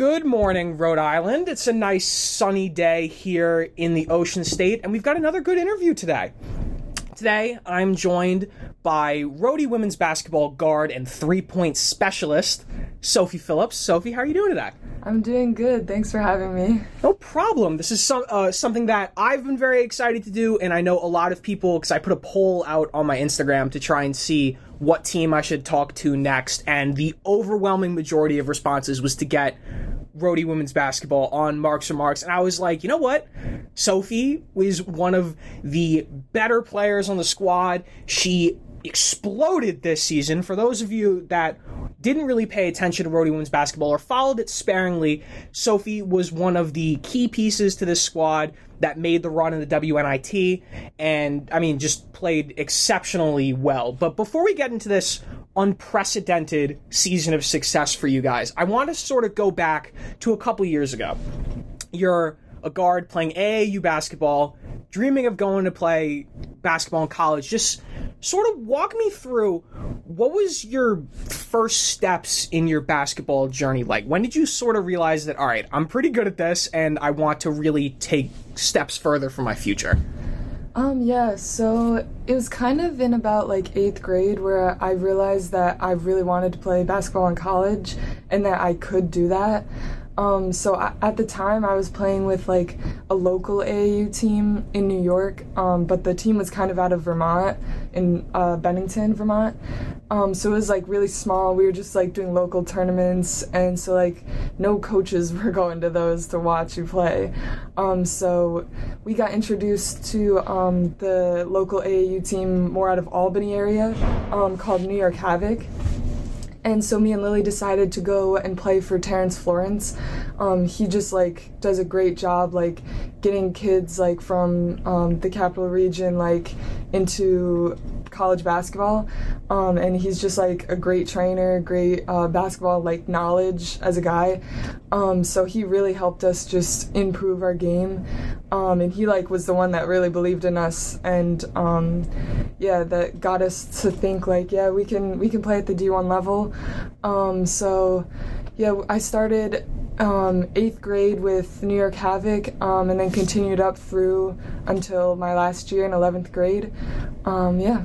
Good morning, Rhode Island. It's a nice sunny day here in the Ocean State, and we've got another good interview today. Today, I'm joined by Rhody women's basketball guard and three point specialist, Sophie Phillips. Sophie, how are you doing today? I'm doing good. Thanks for having me. No problem. This is some, uh, something that I've been very excited to do, and I know a lot of people because I put a poll out on my Instagram to try and see what team I should talk to next, and the overwhelming majority of responses was to get Rhody women's basketball on Marks Remarks, and I was like, you know what? Sophie was one of the better players on the squad. She exploded this season. For those of you that didn't really pay attention to Rhody women's basketball or followed it sparingly, Sophie was one of the key pieces to this squad that made the run in the WNIT, and I mean, just played exceptionally well. But before we get into this unprecedented season of success for you guys, I want to sort of go back to a couple years ago. You're a guard playing AAU basketball, dreaming of going to play basketball in college. Just sort of walk me through what was your first steps in your basketball journey like? When did you sort of realize that, all right, I'm pretty good at this and I want to really take steps further for my future? Um, yeah, so it was kind of in about like eighth grade where I realized that I really wanted to play basketball in college and that I could do that. Um, so I, at the time, I was playing with like a local AAU team in New York, um, but the team was kind of out of Vermont, in uh, Bennington, Vermont. Um, so it was like really small. We were just like doing local tournaments, and so like no coaches were going to those to watch you play. Um, so we got introduced to um, the local AAU team more out of Albany area um, called New York Havoc and so me and Lily decided to go and play for Terrence Florence. Um, he just like does a great job like getting kids like from um, the capital region like into college basketball um, and he's just like a great trainer great uh, basketball like knowledge as a guy. Um, so he really helped us just improve our game. Um, and he like was the one that really believed in us and um, yeah that got us to think like yeah we can we can play at the d1 level. Um, so yeah i started um, eighth grade with New York Havoc, um, and then continued up through until my last year in 11th grade. Um, yeah.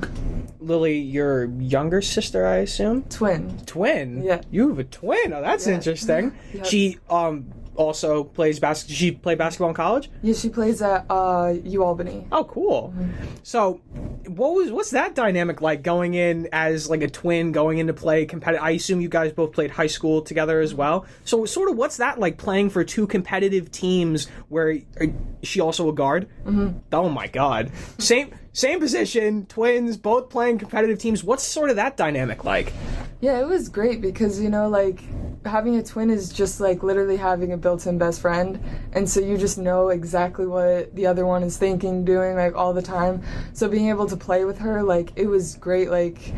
Lily, your younger sister, I assume? Twin. Twin? Yeah. You have a twin. Oh, that's Yeah. interesting. Yep. She um also plays basketball. She play basketball in college? Yeah, she plays at uh, U Albany. Oh, cool. So, what was what's that dynamic like going in as like a twin going into play competitive? I assume you guys both played high school together as well. So, sort of, what's that like playing for two competitive teams? where she also a guard? Mm-hmm. Oh my god, same same position, twins, both playing competitive teams. What's sort of that dynamic like? Yeah, it was great because you know, like having a twin is just like literally having a built-in best friend, and so you just know exactly what the other one is thinking, doing like all the time. So being able to play with her, like it was great. Like,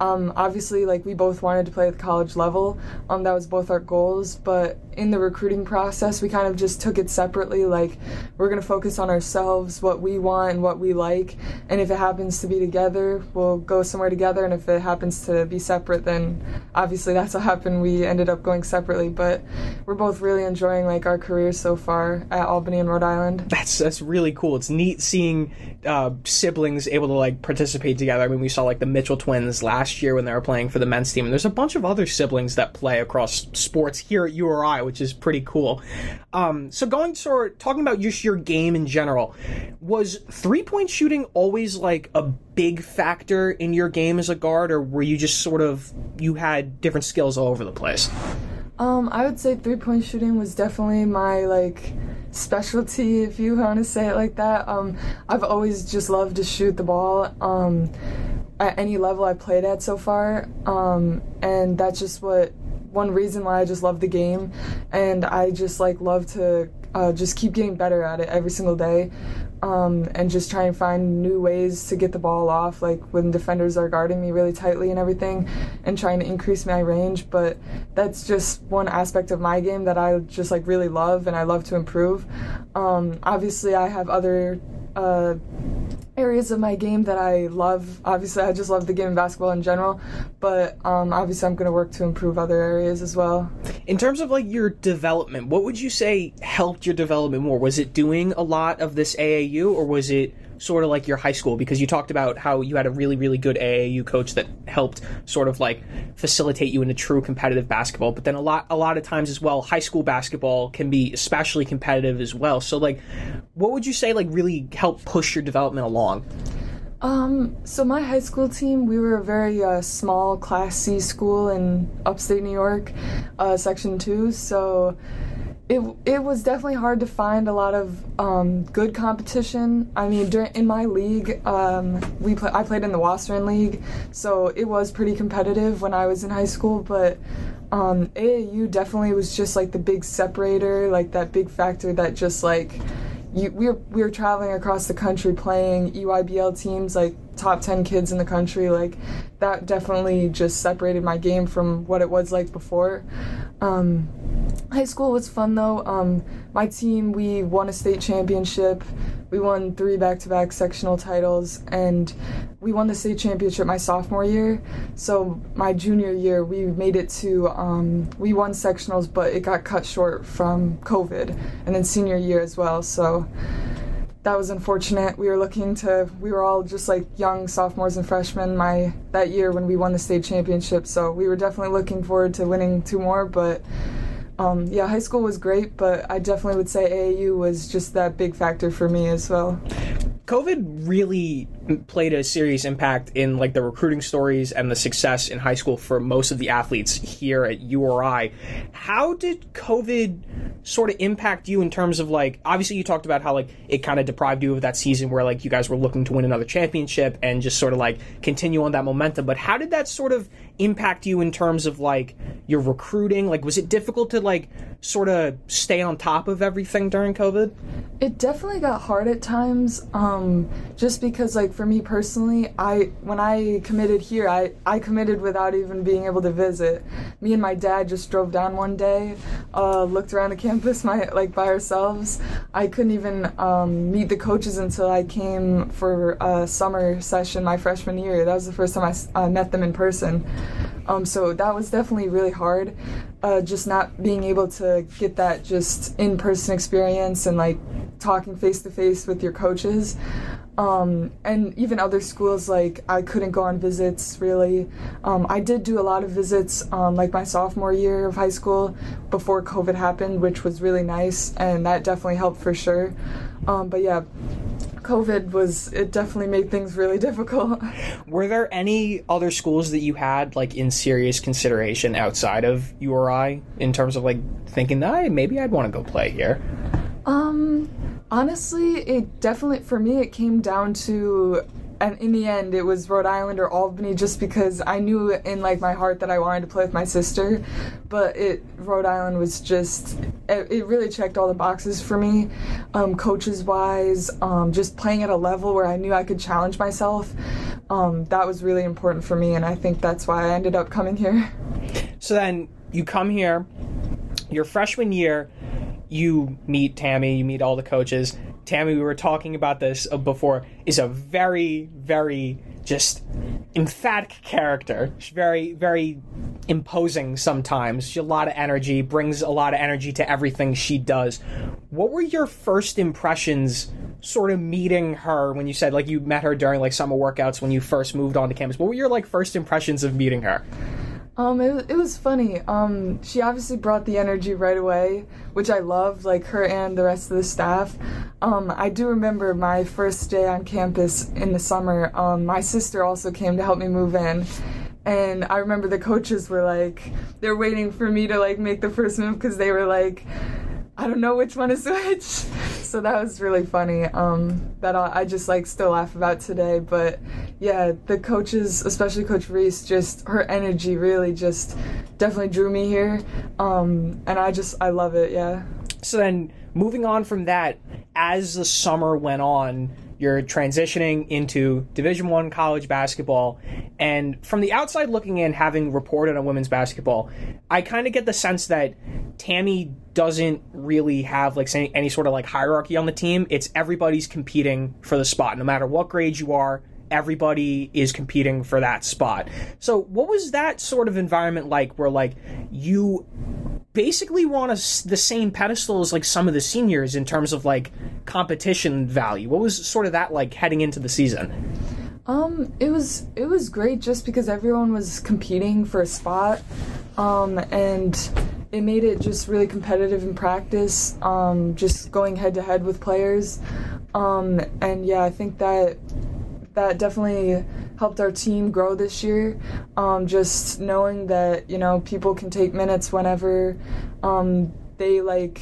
um, obviously, like we both wanted to play at the college level. Um, that was both our goals, but in the recruiting process, we kind of just took it separately. Like, we're gonna focus on ourselves, what we want, and what we like, and if it happens to be together, we'll go somewhere together, and if it happens to be separate, then obviously that's what happened. We ended up going separately, but we're both really enjoying like our careers so far at Albany and Rhode Island. That's that's really cool. It's neat seeing uh, siblings able to like participate together. I mean, we saw like the Mitchell twins last year when they were playing for the men's team, and there's a bunch of other siblings that play across sports here at URI, which is pretty cool. Um, so going sort talking about just your game in general, was three point shooting always like a big factor in your game as a guard, or were you just sort of you had different skills all over the place? Um, I would say three point shooting was definitely my like specialty, if you want to say it like that. Um, I've always just loved to shoot the ball. Um, at any level I played at so far, um, and that's just what one reason why I just love the game, and I just like love to uh, just keep getting better at it every single day. Um, and just try and find new ways to get the ball off, like when defenders are guarding me really tightly and everything, and trying to increase my range. But that's just one aspect of my game that I just like really love and I love to improve. Um, obviously, I have other uh, areas of my game that I love. Obviously, I just love the game of basketball in general, but um, obviously, I'm going to work to improve other areas as well. In terms of like your development, what would you say helped your development more? Was it doing a lot of this AAU, or was it sort of like your high school because you talked about how you had a really really good AAU coach that helped sort of like facilitate you into true competitive basketball. But then a lot a lot of times as well high school basketball can be especially competitive as well. So like what would you say like really helped push your development along? Um, so my high school team, we were a very uh, small Class C school in upstate New York, uh, Section Two. So it it was definitely hard to find a lot of um, good competition. I mean, during in my league, um, we play, I played in the Wasaren League, so it was pretty competitive when I was in high school. But um, AAU definitely was just like the big separator, like that big factor that just like you, we were we were traveling across the country playing EYBL teams like top 10 kids in the country like that definitely just separated my game from what it was like before. Um, high school was fun though. Um, my team we won a state championship. We won three back-to-back sectional titles and we won the state championship my sophomore year. So my junior year we made it to um, we won sectionals but it got cut short from covid and then senior year as well. So that was unfortunate. We were looking to we were all just like young sophomores and freshmen my that year when we won the state championship. So we were definitely looking forward to winning two more, but um, yeah, high school was great, but I definitely would say AAU was just that big factor for me as well. COVID really played a serious impact in like the recruiting stories and the success in high school for most of the athletes here at URI. How did COVID sort of impact you in terms of like obviously you talked about how like it kind of deprived you of that season where like you guys were looking to win another championship and just sort of like continue on that momentum, but how did that sort of impact you in terms of like your recruiting? Like was it difficult to like sort of stay on top of everything during COVID? It definitely got hard at times um just because like for me personally, I when I committed here, I I committed without even being able to visit. Me and my dad just drove down one day, uh, looked around the campus, my like by ourselves. I couldn't even um, meet the coaches until I came for a summer session my freshman year. That was the first time I uh, met them in person. Um, so that was definitely really hard. Uh, just not being able to get that just in person experience and like talking face to face with your coaches. Um, and even other schools, like I couldn't go on visits really. Um, I did do a lot of visits, um, like my sophomore year of high school before COVID happened, which was really nice, and that definitely helped for sure. Um, but yeah, COVID was it definitely made things really difficult. Were there any other schools that you had like in serious consideration outside of URI in terms of like thinking, that maybe I'd want to go play here"? Um, honestly, it definitely for me it came down to and in the end it was Rhode Island or Albany just because I knew in like my heart that I wanted to play with my sister. But it Rhode Island was just it, it really checked all the boxes for me um, coaches wise um, just playing at a level where I knew I could challenge myself. Um, that was really important for me and I think that's why I ended up coming here. So then you come here your freshman year you meet Tammi, you meet all the coaches. Tammi, we were talking about this uh, before, is a very, very just emphatic character. She's very, very imposing sometimes. She's a lot of energy, brings a lot of energy to everything she does. What were your first impressions sort of meeting her when you said like you met her during like summer workouts when you first moved onto campus? What were your like first impressions of meeting her? Um, it, it was funny. Um, she obviously brought the energy right away, which I love, like her and the rest of the staff. Um, I do remember my first day on campus in the summer. Um, my sister also came to help me move in, and I remember the coaches were like, they're waiting for me to like make the first move because they were like, I don't know which one to switch. So that was really funny. Um, that I just like still laugh about today. But yeah, the coaches, especially Coach Reiss, just her energy really just definitely drew me here. Um, and I just I love it. Yeah. So then, moving on from that, as the summer went on, you're transitioning into Division One college basketball, and from the outside looking in, having reported on women's basketball, I kind of get the sense that Tammi doesn't really have like any, any sort of like hierarchy on the team. It's everybody's competing for the spot, no matter what grade you are. Everybody is competing for that spot. So, what was that sort of environment like where, like, you basically were on a, the same pedestal as like some of the seniors in terms of like competition value. What was sort of that like heading into the season? Um, it was it was great just because everyone was competing for a spot, um, and it made it just really competitive in practice. Um, just going head to head with players, um, and yeah, I think that that definitely helped our team grow this year. Um, just knowing that you know people can take minutes whenever um, they like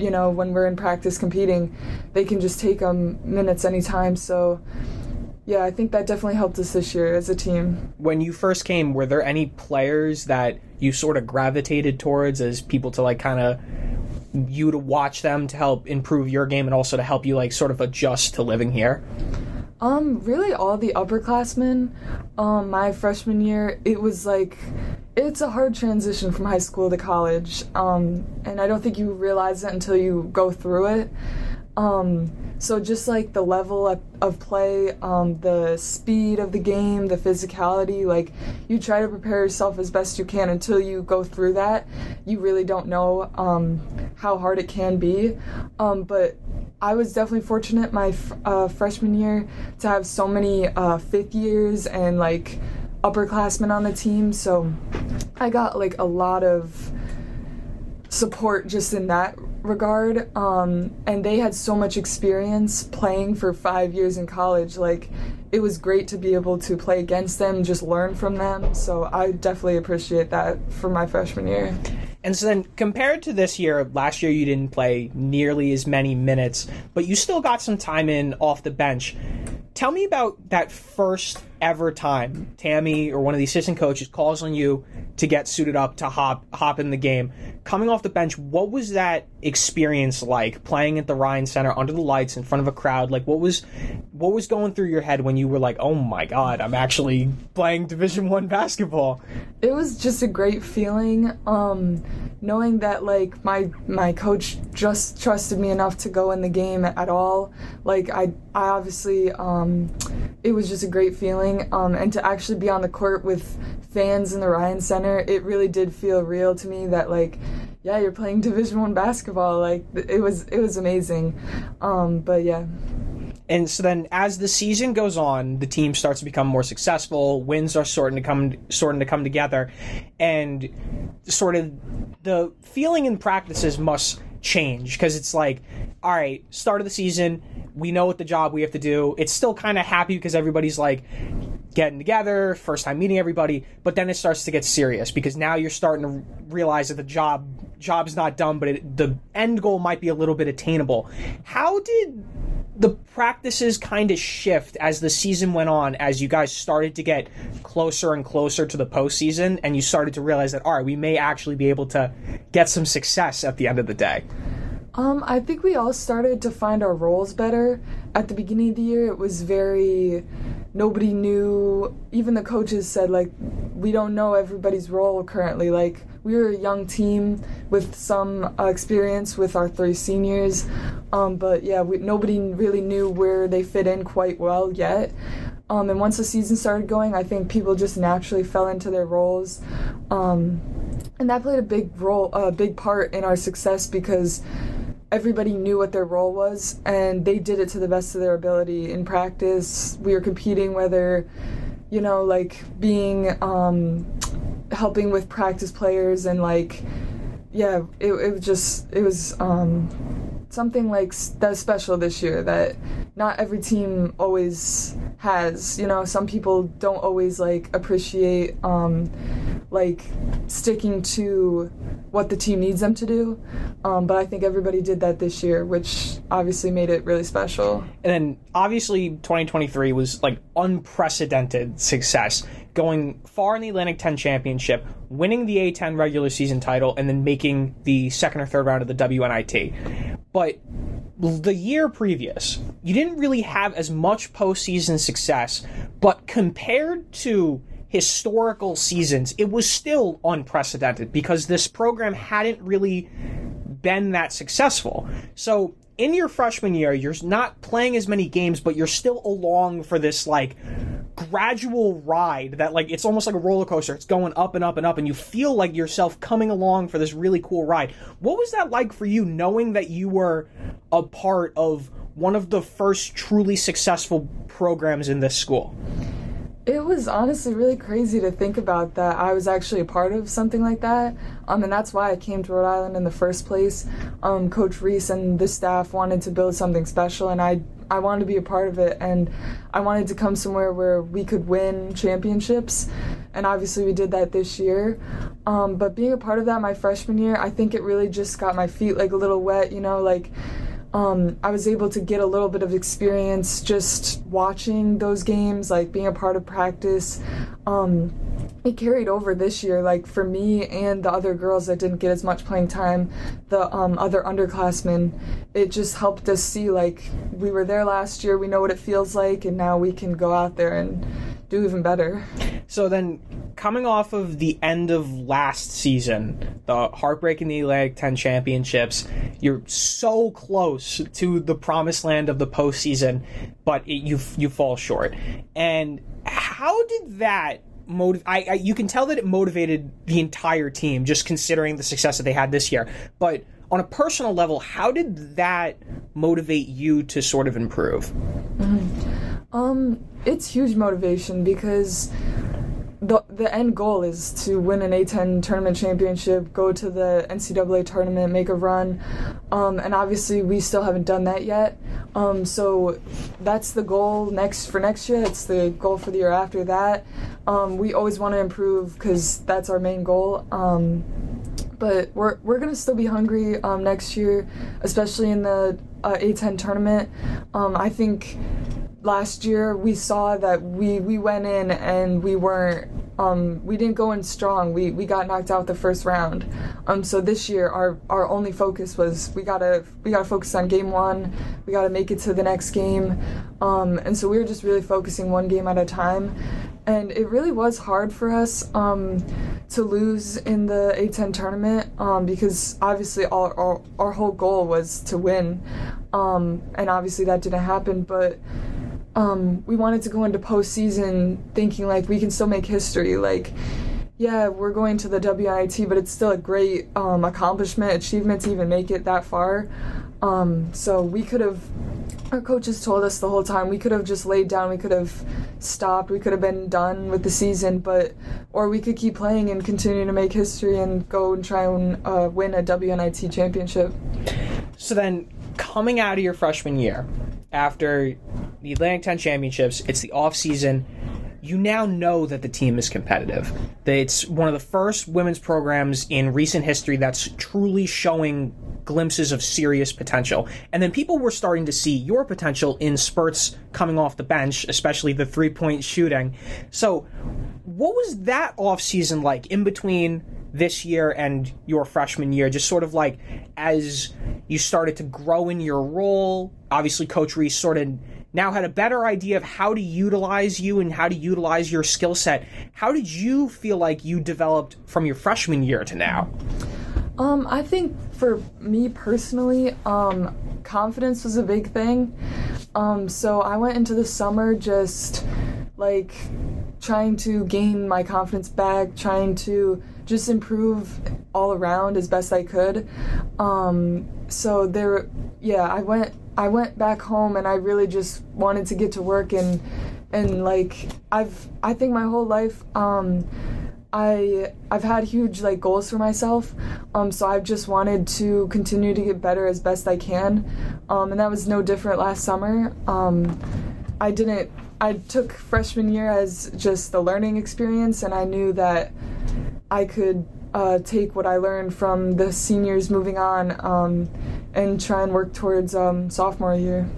you know, when we're in practice competing, they can just take them minutes anytime. So, yeah, I think that definitely helped us this year as a team. When you first came, were there any players that you sort of gravitated towards as people to like kind of you to watch them to help improve your game and also to help you like sort of adjust to living here? Um, really all the upperclassmen. Um, my freshman year, it was like it's a hard transition from high school to college. Um, and I don't think you realize it until you go through it. Um, so just like the level of, play, um, the speed of the game, the physicality, like you try to prepare yourself as best you can until you go through that. You really don't know um, how hard it can be. Um, but I was definitely fortunate my uh, freshman year to have so many uh, fifth years and like upperclassmen on the team. So I got like a lot of support just in that regard. Um, and they had so much experience playing for five years in college. Like, it was great to be able to play against them, just learn from them. So I definitely appreciate that for my freshman year. And so then, compared to this year, last year you didn't play nearly as many minutes, but you still got some time in off the bench. Tell me about that first ever time Tammi or one of the assistant coaches calls on you to get suited up to hop hop in the game. Coming off the bench, what was that experience like playing at the Ryan Center under the lights in front of a crowd? Like what was what was going through your head when you were like, "Oh my god, I'm actually playing Division 1 basketball?" It was just a great feeling um, knowing that like my my coach just trusted me enough to go in the game at all. Like I I obviously um, it was just a great feeling um, and to actually be on the court with fans in the Ryan Center, it really did feel real to me that like yeah, you're playing Division 1 basketball. Like it was it was amazing. Um, but yeah. And so then, as the season goes on, the team starts to become more successful. Wins are starting to come, starting to come together, and sort of the feeling in practices must change because it's like, all right, start of the season, we know what the job we have to do. It's still kind of happy because everybody's like getting together, first time meeting everybody, but then it starts to get serious because now you're starting to realize that the job job's not done, but it, the end goal might be a little bit attainable. How did the practices kind of shift as the season went on, as you guys started to get closer and closer to the postseason, and you started to realize that all right, we may actually be able to get some success at the end of the day. Um, I think we all started to find our roles better. At the beginning of the year, it was very nobody knew. Even the coaches said like, we don't know everybody's role currently. Like we were a young team with some uh, experience with our three seniors, um, but yeah, we, nobody really knew where they fit in quite well yet. Um, and once the season started going, I think people just naturally fell into their roles. Um, and that played a big role, a big part in our success because everybody knew what their role was and they did it to the best of their ability in practice we were competing whether you know like being um helping with practice players and like yeah it, it was just it was um something like that special this year that not every team always has you know? Some people don't always like appreciate um like sticking to what the team needs them to do. Um, but i think everybody did that this year which obviously made it really special. And then obviously 2023 was like unprecedented success. Going far in the atlantic 10 championship winning the a10 regular season title and then making the second or third round of the wnit but the year previous, you didn't really have as much postseason success, but compared to historical seasons, it was still unprecedented because this program hadn't really been that successful. So in your freshman year, you're not playing as many games, but you're still along for this like gradual ride that like it's almost like a roller coaster. It's going up and up and up, and you feel like yourself coming along for this really cool ride. What was that like for you, knowing that you were a part of one of the first truly successful programs in this school? It was honestly really crazy to think about that I was actually a part of something like that. Um, and that's why I came to Rhode Island in the first place. Um, Coach Reiss and the staff wanted to build something special, and I I wanted to be a part of it, and I wanted to come somewhere where we could win championships. And obviously, we did that this year. Um, but being a part of that my freshman year, I think it really just got my feet like a little wet, you know, like um, I was able to get a little bit of experience just watching those games, like being a part of practice. Um, it carried over this year, like for me and the other girls that didn't get as much playing time, the um, other underclassmen. It just helped us see, like, we were there last year, we know what it feels like, and now we can go out there and do even better. So then, coming off of the end of last season, the heartbreak in the Atlantic 10 championships, you're so close to the promised land of the postseason, but it, you you fall short. And how did that motive? I, I you can tell that it motivated the entire team, just considering the success that they had this year. But on a personal level, how did that motivate you to sort of improve? Mm-hmm. Um, it's huge motivation because the the end goal is to win an A10 tournament championship, go to the NCAA tournament, make a run, um, and obviously we still haven't done that yet. Um, so that's the goal next for next year. It's the goal for the year after that. Um, we always want to improve because that's our main goal. Um, but we're we're gonna still be hungry um, next year, especially in the uh, A10 tournament. Um, I think last year we saw that we we went in and we weren't um, we didn't go in strong. We we got knocked out the first round. Um, so this year our our only focus was we gotta we gotta focus on game one. We gotta make it to the next game. Um, and so we were just really focusing one game at a time. And it really was hard for us um, to lose in the A10 tournament um, because obviously our, our, our whole goal was to win. Um, and obviously that didn't happen, but um, we wanted to go into postseason thinking like we can still make history. Like, yeah, we're going to the WNIT, but it's still a great um, accomplishment, achievement to even make it that far. Um, so we could have, our coaches told us the whole time, we could have just laid down, we could have stopped, we could have been done with the season, but, or we could keep playing and continue to make history and go and try and uh, win a WNIT championship. So then, coming out of your freshman year, after the Atlantic 10 championships, it's the off season. You now know that the team is competitive. It's one of the first women's programs in recent history that's truly showing glimpses of serious potential. And then people were starting to see your potential in spurts coming off the bench, especially the three point shooting. So, what was that off season like in between this year and your freshman year? Just sort of like as you started to grow in your role. Obviously, Coach Reiss sort of now had a better idea of how to utilize you and how to utilize your skill set. How did you feel like you developed from your freshman year to now? Um, I think for me personally, um, confidence was a big thing. Um, so I went into the summer just like trying to gain my confidence back, trying to just improve all around as best I could. Um, so there, yeah, I went I went back home and I really just wanted to get to work and and like I've I think my whole life um, I I've had huge like goals for myself. Um, so I've just wanted to continue to get better as best I can. Um, and that was no different last summer. Um, I didn't I took freshman year as just the learning experience and I knew that I could uh, take what I learned from the seniors moving on um, and try and work towards um, sophomore year.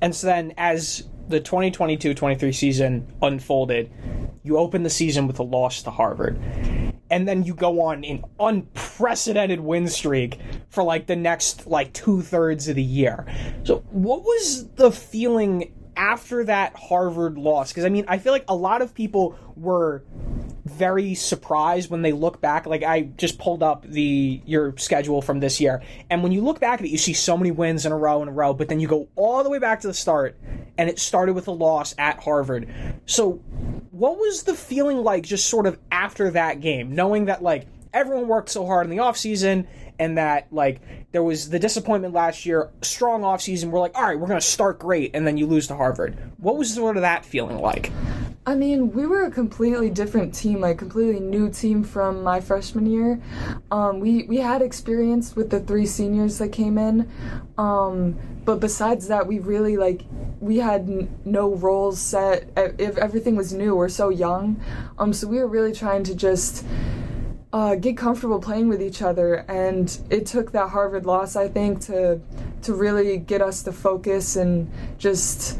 And so then, as the 2022 23 season unfolded, you opened the season with a loss to Harvard. and then you go on an unprecedented win streak for like the next like two thirds of the year. So, what was the feeling after that Harvard loss? Because I mean, I feel like a lot of people were very surprised when they look back. Like I just pulled up the your schedule from this year, and when you look back at it, you see so many wins in a row in a row. But then you go all the way back to the start, and it started with a loss at Harvard. So, what was the feeling like just sort of after that game, knowing that like everyone worked so hard in the offseason and that like there was the disappointment last year, strong offseason, we're like, all right, we're gonna start great, and then you lose to Harvard. What was sort of that feeling like? I mean, we were a completely different team, like completely new team from my freshman year. Um, we we had experience with the three seniors that came in, um, but besides that, we really like we had n- no roles set. If everything was new, we're so young, um, so we were really trying to just. Uh, get comfortable playing with each other, and it took that Harvard loss, I think, to to really get us to focus and just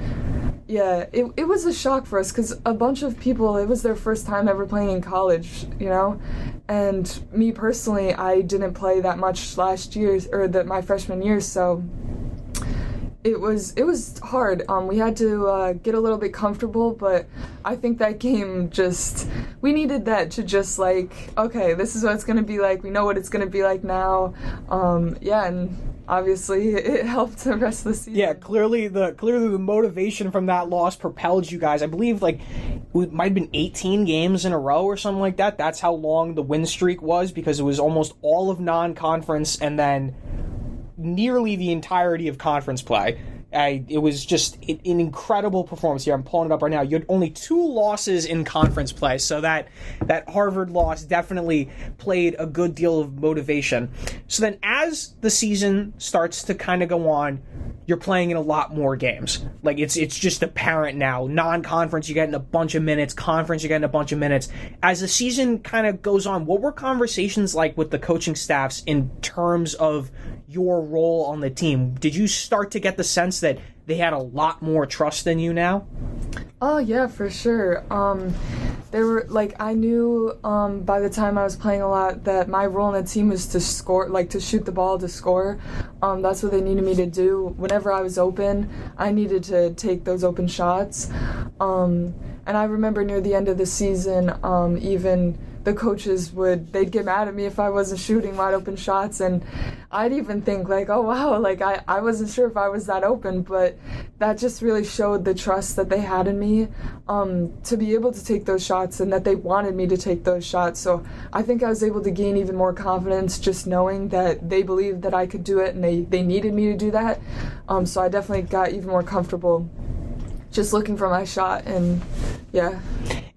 yeah, it, it was a shock for us because a bunch of people, it was their first time ever playing in college, you know? And me personally, I didn't play that much last year, or that my freshman year, so it was it was hard. Um, we had to uh, get a little bit comfortable, but I think that game just we needed that to just like okay, this is what it's gonna be like. We know what it's gonna be like now. Um, yeah, and obviously it helped the rest of the season. Yeah, clearly the clearly the motivation from that loss propelled you guys. I believe like it might have been 18 games in a row or something like that. That's how long the win streak was because it was almost all of non-conference and then nearly the entirety of conference play. I, it was just an incredible performance here. I'm pulling it up right now. You had only two losses in conference play, so that that Harvard loss definitely played a good deal of motivation. So then, as the season starts to kind of go on, you're playing in a lot more games. Like it's it's just apparent now. Non-conference, you're getting a bunch of minutes. Conference, you're getting a bunch of minutes. As the season kind of goes on, what were conversations like with the coaching staffs in terms of your role on the team? Did you start to get the sense that they had a lot more trust than you now? Oh yeah, for sure. Um, they were like I knew um, by the time I was playing a lot that my role in the team was to score, like to shoot the ball to score. Um, that's what they needed me to do. Whenever I was open, I needed to take those open shots. Um, and I remember near the end of the season, um, even the coaches would they'd get mad at me if I wasn't shooting wide open shots. And I'd even think like oh wow like I, I wasn't sure if I was that open. But that just really showed the trust that they had in me um, to be able to take those shots and that they wanted me to take those shots. So I think I was able to gain even more confidence just knowing that they believed that I could do it and they, they needed me to do that. Um, so I definitely got even more comfortable just looking for my shot. And yeah.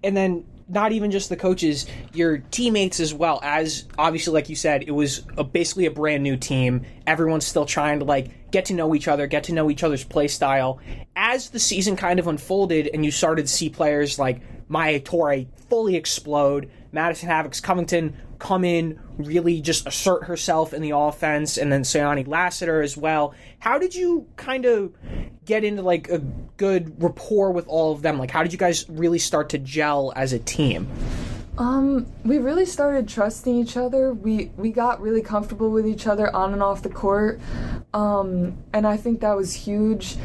And then not even just the coaches, your teammates as well. As obviously, like you said, it was a, basically a brand new team. Everyone's still trying to like get to know each other, get to know each other's play style. As the season kind of unfolded, and you started to see players like Maye Toure fully explode, Madison Hattix-Covington come in, really just assert herself in the offense, and then Sayawni Lassiter as well. How did you kind of get into like a good rapport with all of them? Like, how did you guys really start to gel as a team? Um, we really started trusting each other. We we got really comfortable with each other on and off the court. Um, and I think that was huge.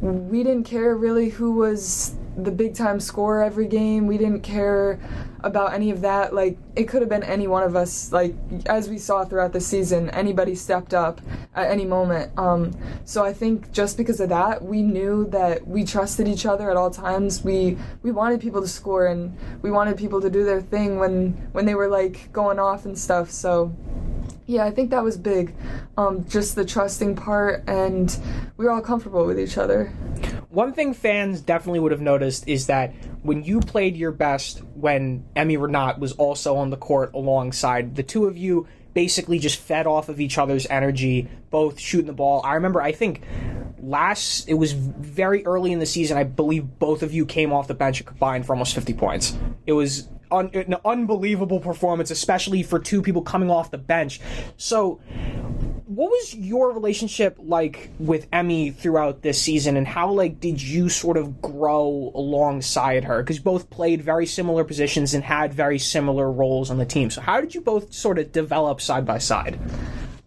We didn't care really who was the big time score every game. We didn't care about any of that. Like it could have been any one of us. Like as we saw throughout the season, anybody stepped up at any moment. Um, so I think just because of that, we knew that we trusted each other at all times. We we wanted people to score and we wanted people to do their thing when when they were like going off and stuff. So yeah, I think that was big. Um, just the trusting part, and we were all comfortable with each other. One thing fans definitely would have noticed is that when you played your best, when Emmy Renat was also on the court alongside, the two of you basically just fed off of each other's energy, both shooting the ball. I remember, I think last, it was very early in the season, I believe both of you came off the bench and combined for almost 50 points. It was un- an unbelievable performance, especially for two people coming off the bench. So, what was your relationship like with Emmy throughout this season, and how like did you sort of grow alongside her? Because both played very similar positions and had very similar roles on the team. So how did you both sort of develop side by side?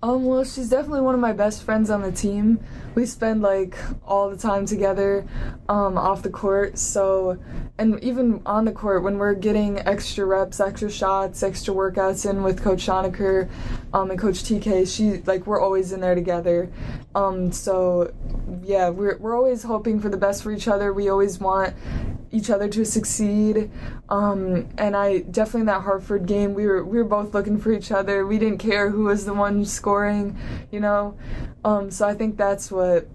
Um, well, she's definitely one of my best friends on the team. We spend like all the time together um, off the court. So, and even on the court, when we're getting extra reps, extra shots, extra workouts in with Coach Schoeneker um, and Coach TK, she like we're always in there together. Um, so, yeah, we're we're always hoping for the best for each other. We always want each other to succeed. Um, and I definitely in that Hartford game, we were we were both looking for each other. We didn't care who was the one scoring, you know. Um, so I think that's what. But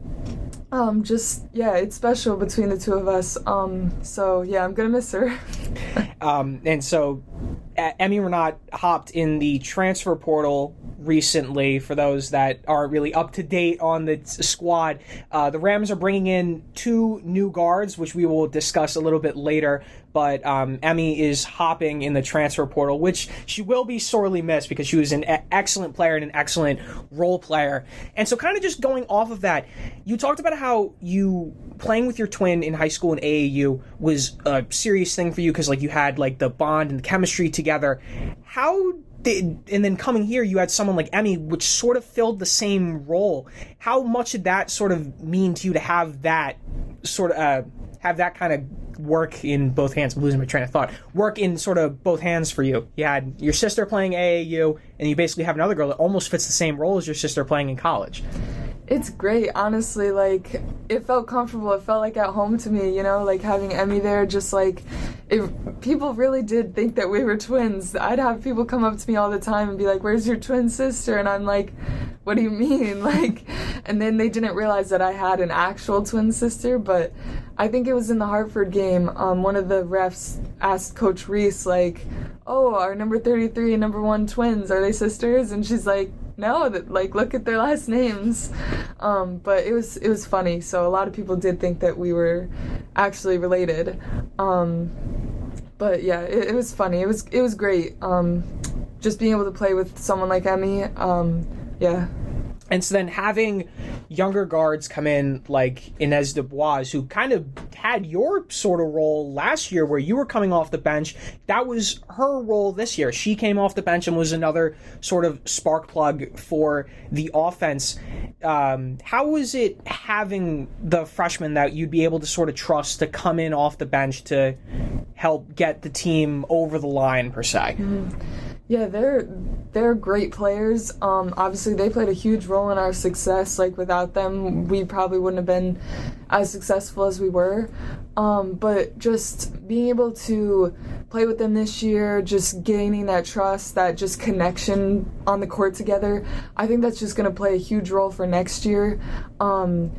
um, just yeah, it's special between the two of us. Um, so yeah, I'm gonna miss her. um, and so, Emmy Renat hopped in the transfer portal recently. For those that aren't really up to date on the squad, uh, the Rams are bringing in two new guards, which we will discuss a little bit later. But um, Emmy is hopping in the transfer portal, which she will be sorely missed because she was an excellent player and an excellent role player. And so, kind of just going off of that, you talked about how you playing with your twin in high school and AAU was a serious thing for you because like you had like the bond and the chemistry together. How did, and then coming here, you had someone like Emmy, which sort of filled the same role. How much did that sort of mean to you to have that sort of uh, have that kind of work in both hands? I'm losing my train of thought. Work in sort of both hands for you. You had your sister playing AAU, and you basically have another girl that almost fits the same role as your sister playing in college. It's great, honestly. Like, it felt comfortable. It felt like at home to me, you know, like having Emmy there, just like, if people really did think that we were twins. I'd have people come up to me all the time and be like, Where's your twin sister? And I'm like, What do you mean? Like, and then they didn't realize that I had an actual twin sister, but I think it was in the Hartford game. Um, one of the refs asked Coach Reiss, like, Oh, our number 33 and number one twins, are they sisters? And she's like, no that like look at their last names. Um, but it was it was funny. So a lot of people did think that we were actually related. Um, but yeah it, it, was funny. It was it was great. Um, just being able to play with someone like emmy um, yeah and so then having younger guards come in like Inez Dubois, who kind of had your sort of role last year where you were coming off the bench, that was her role this year. She came off the bench and was another sort of spark plug for the offense. Um, how was it having the freshman that you'd be able to sort of trust to come in off the bench to help get the team over the line, per se? Mm-hmm. Yeah, they're they're great players. Um, obviously, they played a huge role in our success. Like without them, we probably wouldn't have been as successful as we were. Um, but just being able to play with them this year, just gaining that trust, that just connection on the court together, I think that's just going to play a huge role for next year. Um,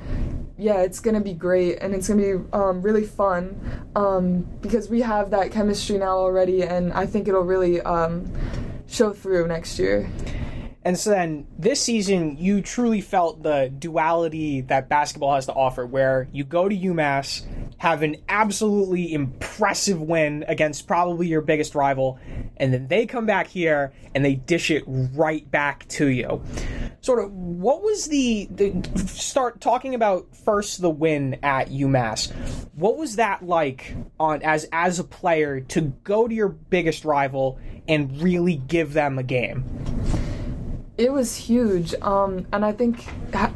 yeah, it's gonna be great and it's gonna be um, really fun um, because we have that chemistry now already, and I think it'll really um, show through next year. And so then this season, you truly felt the duality that basketball has to offer, where you go to UMass, have an absolutely impressive win against probably your biggest rival, and then they come back here and they dish it right back to you. Sort of, what was the, the start talking about first the win at UMass? What was that like on as as a player to go to your biggest rival and really give them a game? It was huge, um, and I think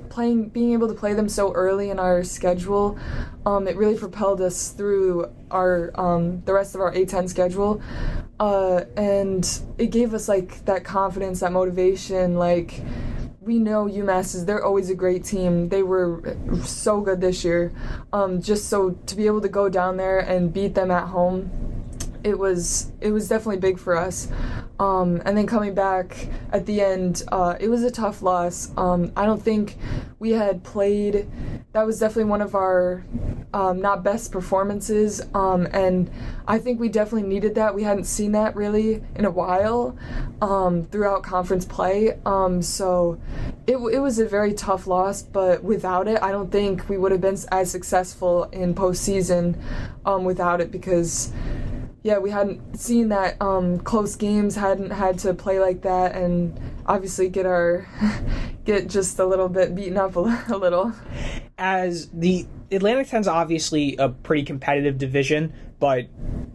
playing, being able to play them so early in our schedule, um, it really propelled us through our um, the rest of our A10 schedule, uh, and it gave us like that confidence, that motivation. Like we know UMass is they're always a great team. They were so good this year. Um, just so to be able to go down there and beat them at home it was it was definitely big for us. Um, and then coming back at the end, uh, it was a tough loss. Um, I don't think we had played. That was definitely one of our um, not best performances, um, and I think we definitely needed that. We hadn't seen that really in a while um, throughout conference play. Um, so it, it was a very tough loss, but without it, I don't think we would have been as successful in postseason without it because yeah, we hadn't seen that um, close games, hadn't had to play like that, and obviously get our get just a little bit beaten up a, a little. As the Atlantic 10's obviously a pretty competitive division, but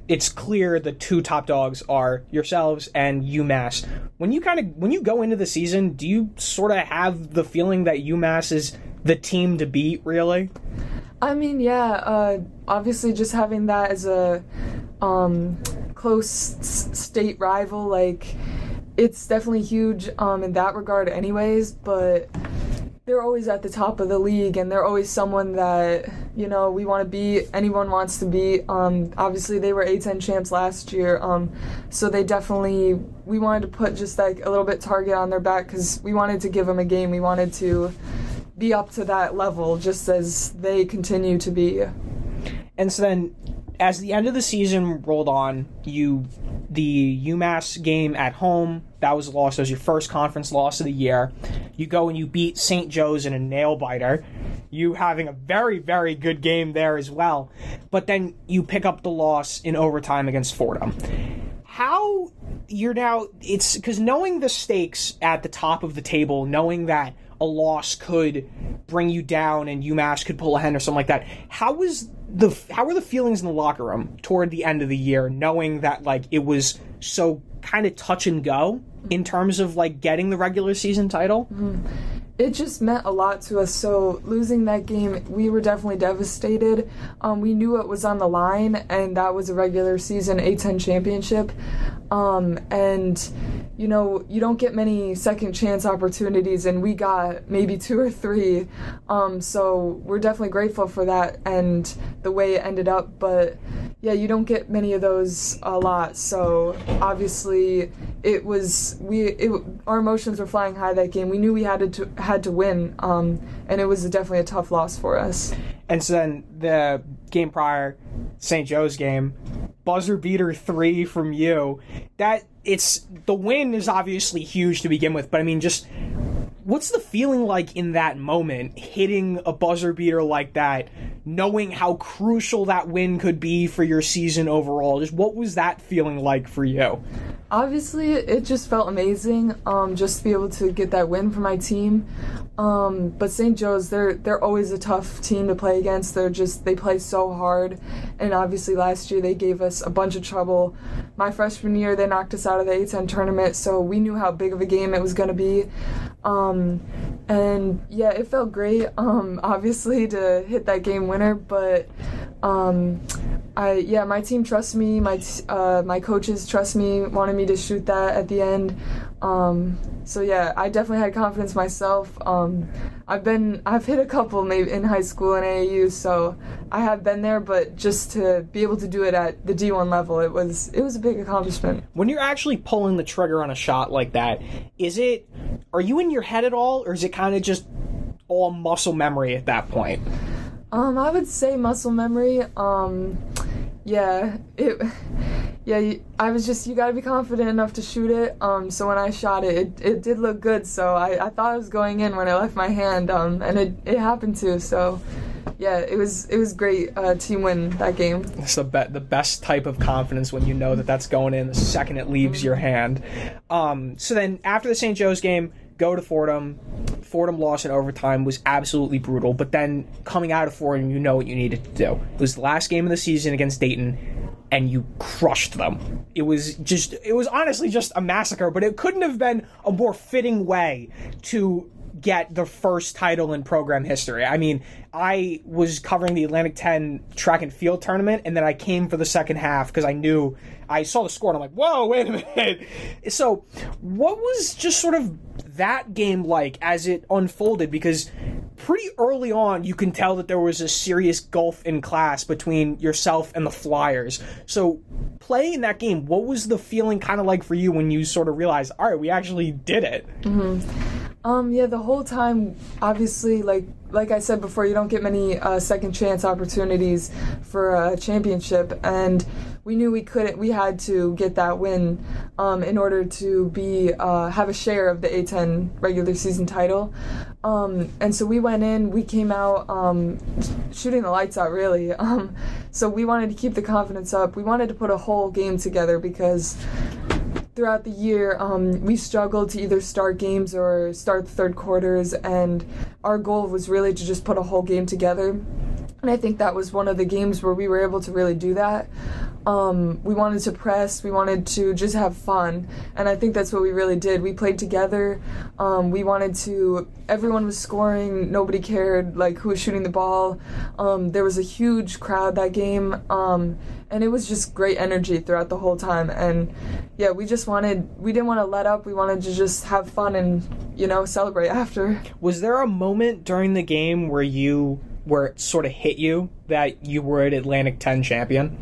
it's clear the two top dogs are yourselves and UMass. When you kind of when you go into the season, do you sort of have the feeling that UMass is the team to beat, really? I mean, yeah, uh, obviously just having that as a um, close s- state rival, like it's definitely huge um, in that regard, anyways. But they're always at the top of the league, and they're always someone that you know we want to be. Anyone wants to be. Um, obviously, they were A10 champs last year, um, so they definitely we wanted to put just like a little bit target on their back because we wanted to give them a game. We wanted to be up to that level, just as they continue to be. And so then, as the end of the season rolled on, you the UMass game at home that was a loss. That was your first conference loss of the year. You go and you beat St. Joe's in a nail biter. You having a very very good game there as well, but then you pick up the loss in overtime against Fordham. How you're now it's because knowing the stakes at the top of the table, knowing that a loss could bring you down and UMass could pull ahead or something like that. How was the how were the feelings in the locker room toward the end of the year, knowing that like it was so kind of touch and go in terms of like getting the regular season title? Mm-hmm. It just meant a lot to us. So losing that game, we were definitely devastated. Um, we knew it was on the line, and that was a regular season A10 championship. Um, and you know, you don't get many second chance opportunities, and we got maybe two or three. Um, so we're definitely grateful for that and the way it ended up. But yeah, you don't get many of those a lot. So obviously, it was we. It, our emotions were flying high that game. We knew we had to had to win, um, and it was definitely a tough loss for us. And so then the game prior, St. Joe's game, buzzer beater three from you. That it's the win is obviously huge to begin with, but I mean, just what's the feeling like in that moment, hitting a buzzer beater like that, knowing how crucial that win could be for your season overall? Just what was that feeling like for you? Obviously, it just felt amazing um, just to be able to get that win for my team. Um, but St. Joe's, they're they're always a tough team to play against. They're just they play so hard, and obviously last year they gave us a bunch of trouble. My freshman year, they knocked us out of the A10 tournament, so we knew how big of a game it was going to be. Um, and yeah, it felt great. Um, obviously to hit that game winner, but um, I yeah, my team trusts me. My uh, my coaches trust me. Wanted me to shoot that at the end. Um, so yeah, I definitely had confidence myself. Um, I've been I've hit a couple maybe in high school and AAU, so I have been there. But just to be able to do it at the D1 level, it was it was a big accomplishment. When you're actually pulling the trigger on a shot like that, is it are you in your head at all, or is it kind of just all muscle memory at that point? Um, I would say muscle memory. Um, yeah, it. Yeah, I was just you got to be confident enough to shoot it. Um, so when I shot it, it, it did look good. So I, I thought it was going in when I left my hand. Um, and it, it happened to. So yeah, it was it was great uh, team win that game. It's the be- the best type of confidence when you know that that's going in the second it leaves your hand. Um, so then after the St. Joe's game, go to Fordham. Fordham loss in overtime was absolutely brutal, but then coming out of Fordham, you know what you needed to do. It was the last game of the season against Dayton, and you crushed them. It was just, it was honestly just a massacre, but it couldn't have been a more fitting way to get the first title in program history. I mean, I was covering the Atlantic 10 track and field tournament, and then I came for the second half because I knew I saw the score and I'm like, whoa, wait a minute. So, what was just sort of that game like as it unfolded? Because pretty early on, you can tell that there was a serious gulf in class between yourself and the Flyers. So, playing that game, what was the feeling kind of like for you when you sort of realized, all right, we actually did it? Mm-hmm. Um, yeah, the whole time, obviously, like like I said before, you don't get many uh, second chance opportunities for a championship, and we knew we couldn't. We had to get that win um, in order to be uh, have a share of the A10 regular season title. Um, and so we went in. We came out um, shooting the lights out, really. Um, so we wanted to keep the confidence up. We wanted to put a whole game together because throughout the year, um, we struggled to either start games or start the third quarters, and our goal was really to just put a whole game together. And I think that was one of the games where we were able to really do that. Um, we wanted to press, we wanted to just have fun, and I think that's what we really did. We played together. Um, we wanted to. Everyone was scoring. Nobody cared like who was shooting the ball. Um, there was a huge crowd that game, um, and it was just great energy throughout the whole time. And yeah, we just wanted. We didn't want to let up. We wanted to just have fun and you know celebrate after. Was there a moment during the game where you where it sort of hit you that you were an Atlantic 10 champion?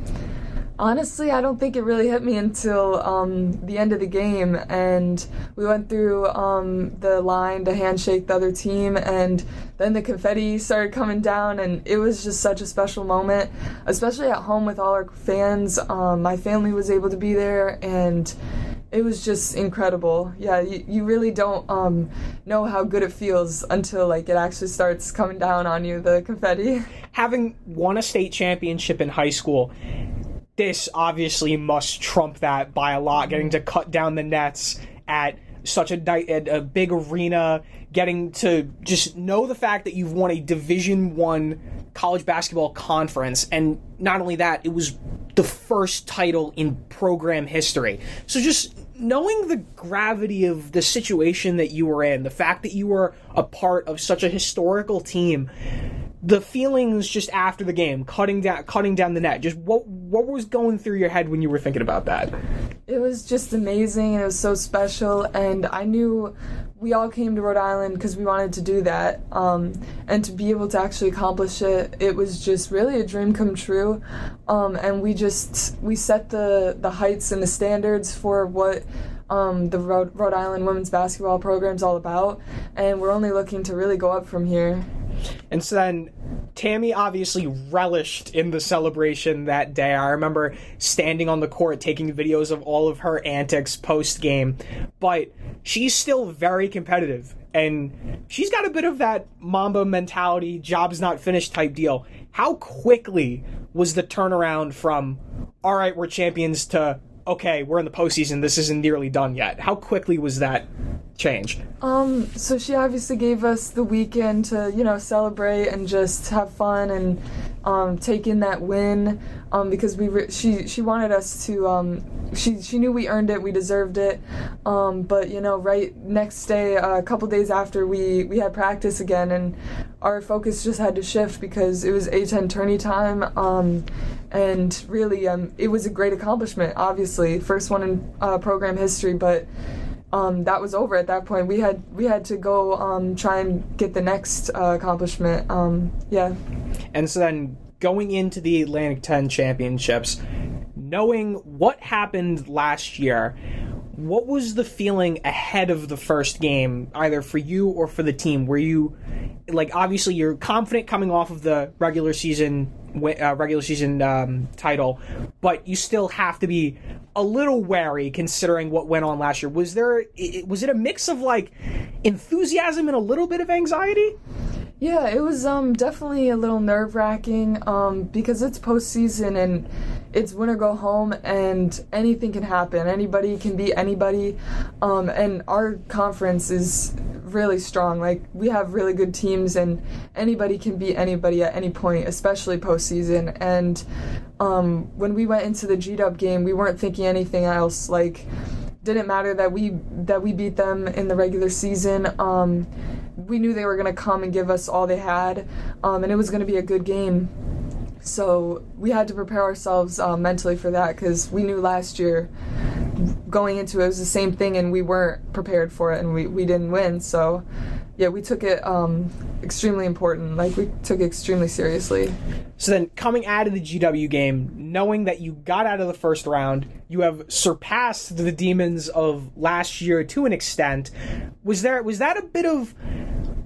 Honestly, I don't think it really hit me until um, the end of the game, and we went through um, the line to handshake the other team, and then the confetti started coming down, and it was just such a special moment, especially at home with all our fans. Um, my family was able to be there, and it was just incredible. Yeah, you, you really don't um, know how good it feels until like it actually starts coming down on you, the confetti. Having won a state championship in high school, this obviously must trump that by a lot. Getting to cut down the nets at such a, a, a big arena, getting to just know the fact that you've won a Division One college basketball conference, and not only that, it was the first title in program history. So just knowing the gravity of the situation that you were in, the fact that you were a part of such a historical team, the feelings just after the game, cutting down cutting down the net, just what what was going through your head when you were thinking about that? It was just amazing. It was so special. And I knew we all came to Rhode Island because we wanted to do that um, and to be able to actually accomplish it it was just really a dream come true. Um, and we just we set the the heights and the standards for what um, the Rhode, Rhode Island women's basketball program is all about. And we're only looking to really go up from here and so then Tammi obviously relished in the celebration that day. I remember standing on the court taking videos of all of her antics post game, but she's still very competitive and she's got a bit of that Mamba mentality, job's not finished type deal. How quickly was the turnaround from, all right, we're champions to, okay, we're in the postseason, this isn't nearly done yet? How quickly was that change? Um, so she obviously gave us the weekend to, you know, celebrate and just have fun and um, take in that win. Um, because we re- she she wanted us to um, she she knew we earned it we deserved it. Um, but you know right next day uh, a couple days after we we had practice again and our focus just had to shift because it was A10 tourney time. Um, and really um, it was a great accomplishment obviously. First one in uh, program history but um, that was over at that point. We had we had to go um, try and get the next uh, accomplishment. Um, yeah. And so then going into the Atlantic 10 championships, knowing what happened last year, what was the feeling ahead of the first game, either for you or for the team? Were you like obviously you're confident coming off of the regular season uh, regular season um, title, but you still have to be a little wary considering what went on last year. Was there was it a mix of like enthusiasm and a little bit of anxiety? Yeah, it was um, definitely a little nerve wracking um, because it's postseason and it's win or go home, and anything can happen. Anybody can beat anybody, um, and our conference is really strong. Like we have really good teams, and anybody can beat anybody at any point, especially postseason. And um, when we went into the G Dub game, we weren't thinking anything else. Like didn't matter that we that we beat them in the regular season. Um, we knew they were going to come and give us all they had, um, and it was going to be a good game. So we had to prepare ourselves uh, mentally for that because we knew last year going into it, it was the same thing and we weren't prepared for it and we, we didn't win. So yeah, we took it um, extremely important. Like we took it extremely seriously. So then, coming out of the GW game, knowing that you got out of the first round, you have surpassed the demons of last year to an extent. Was there was that a bit of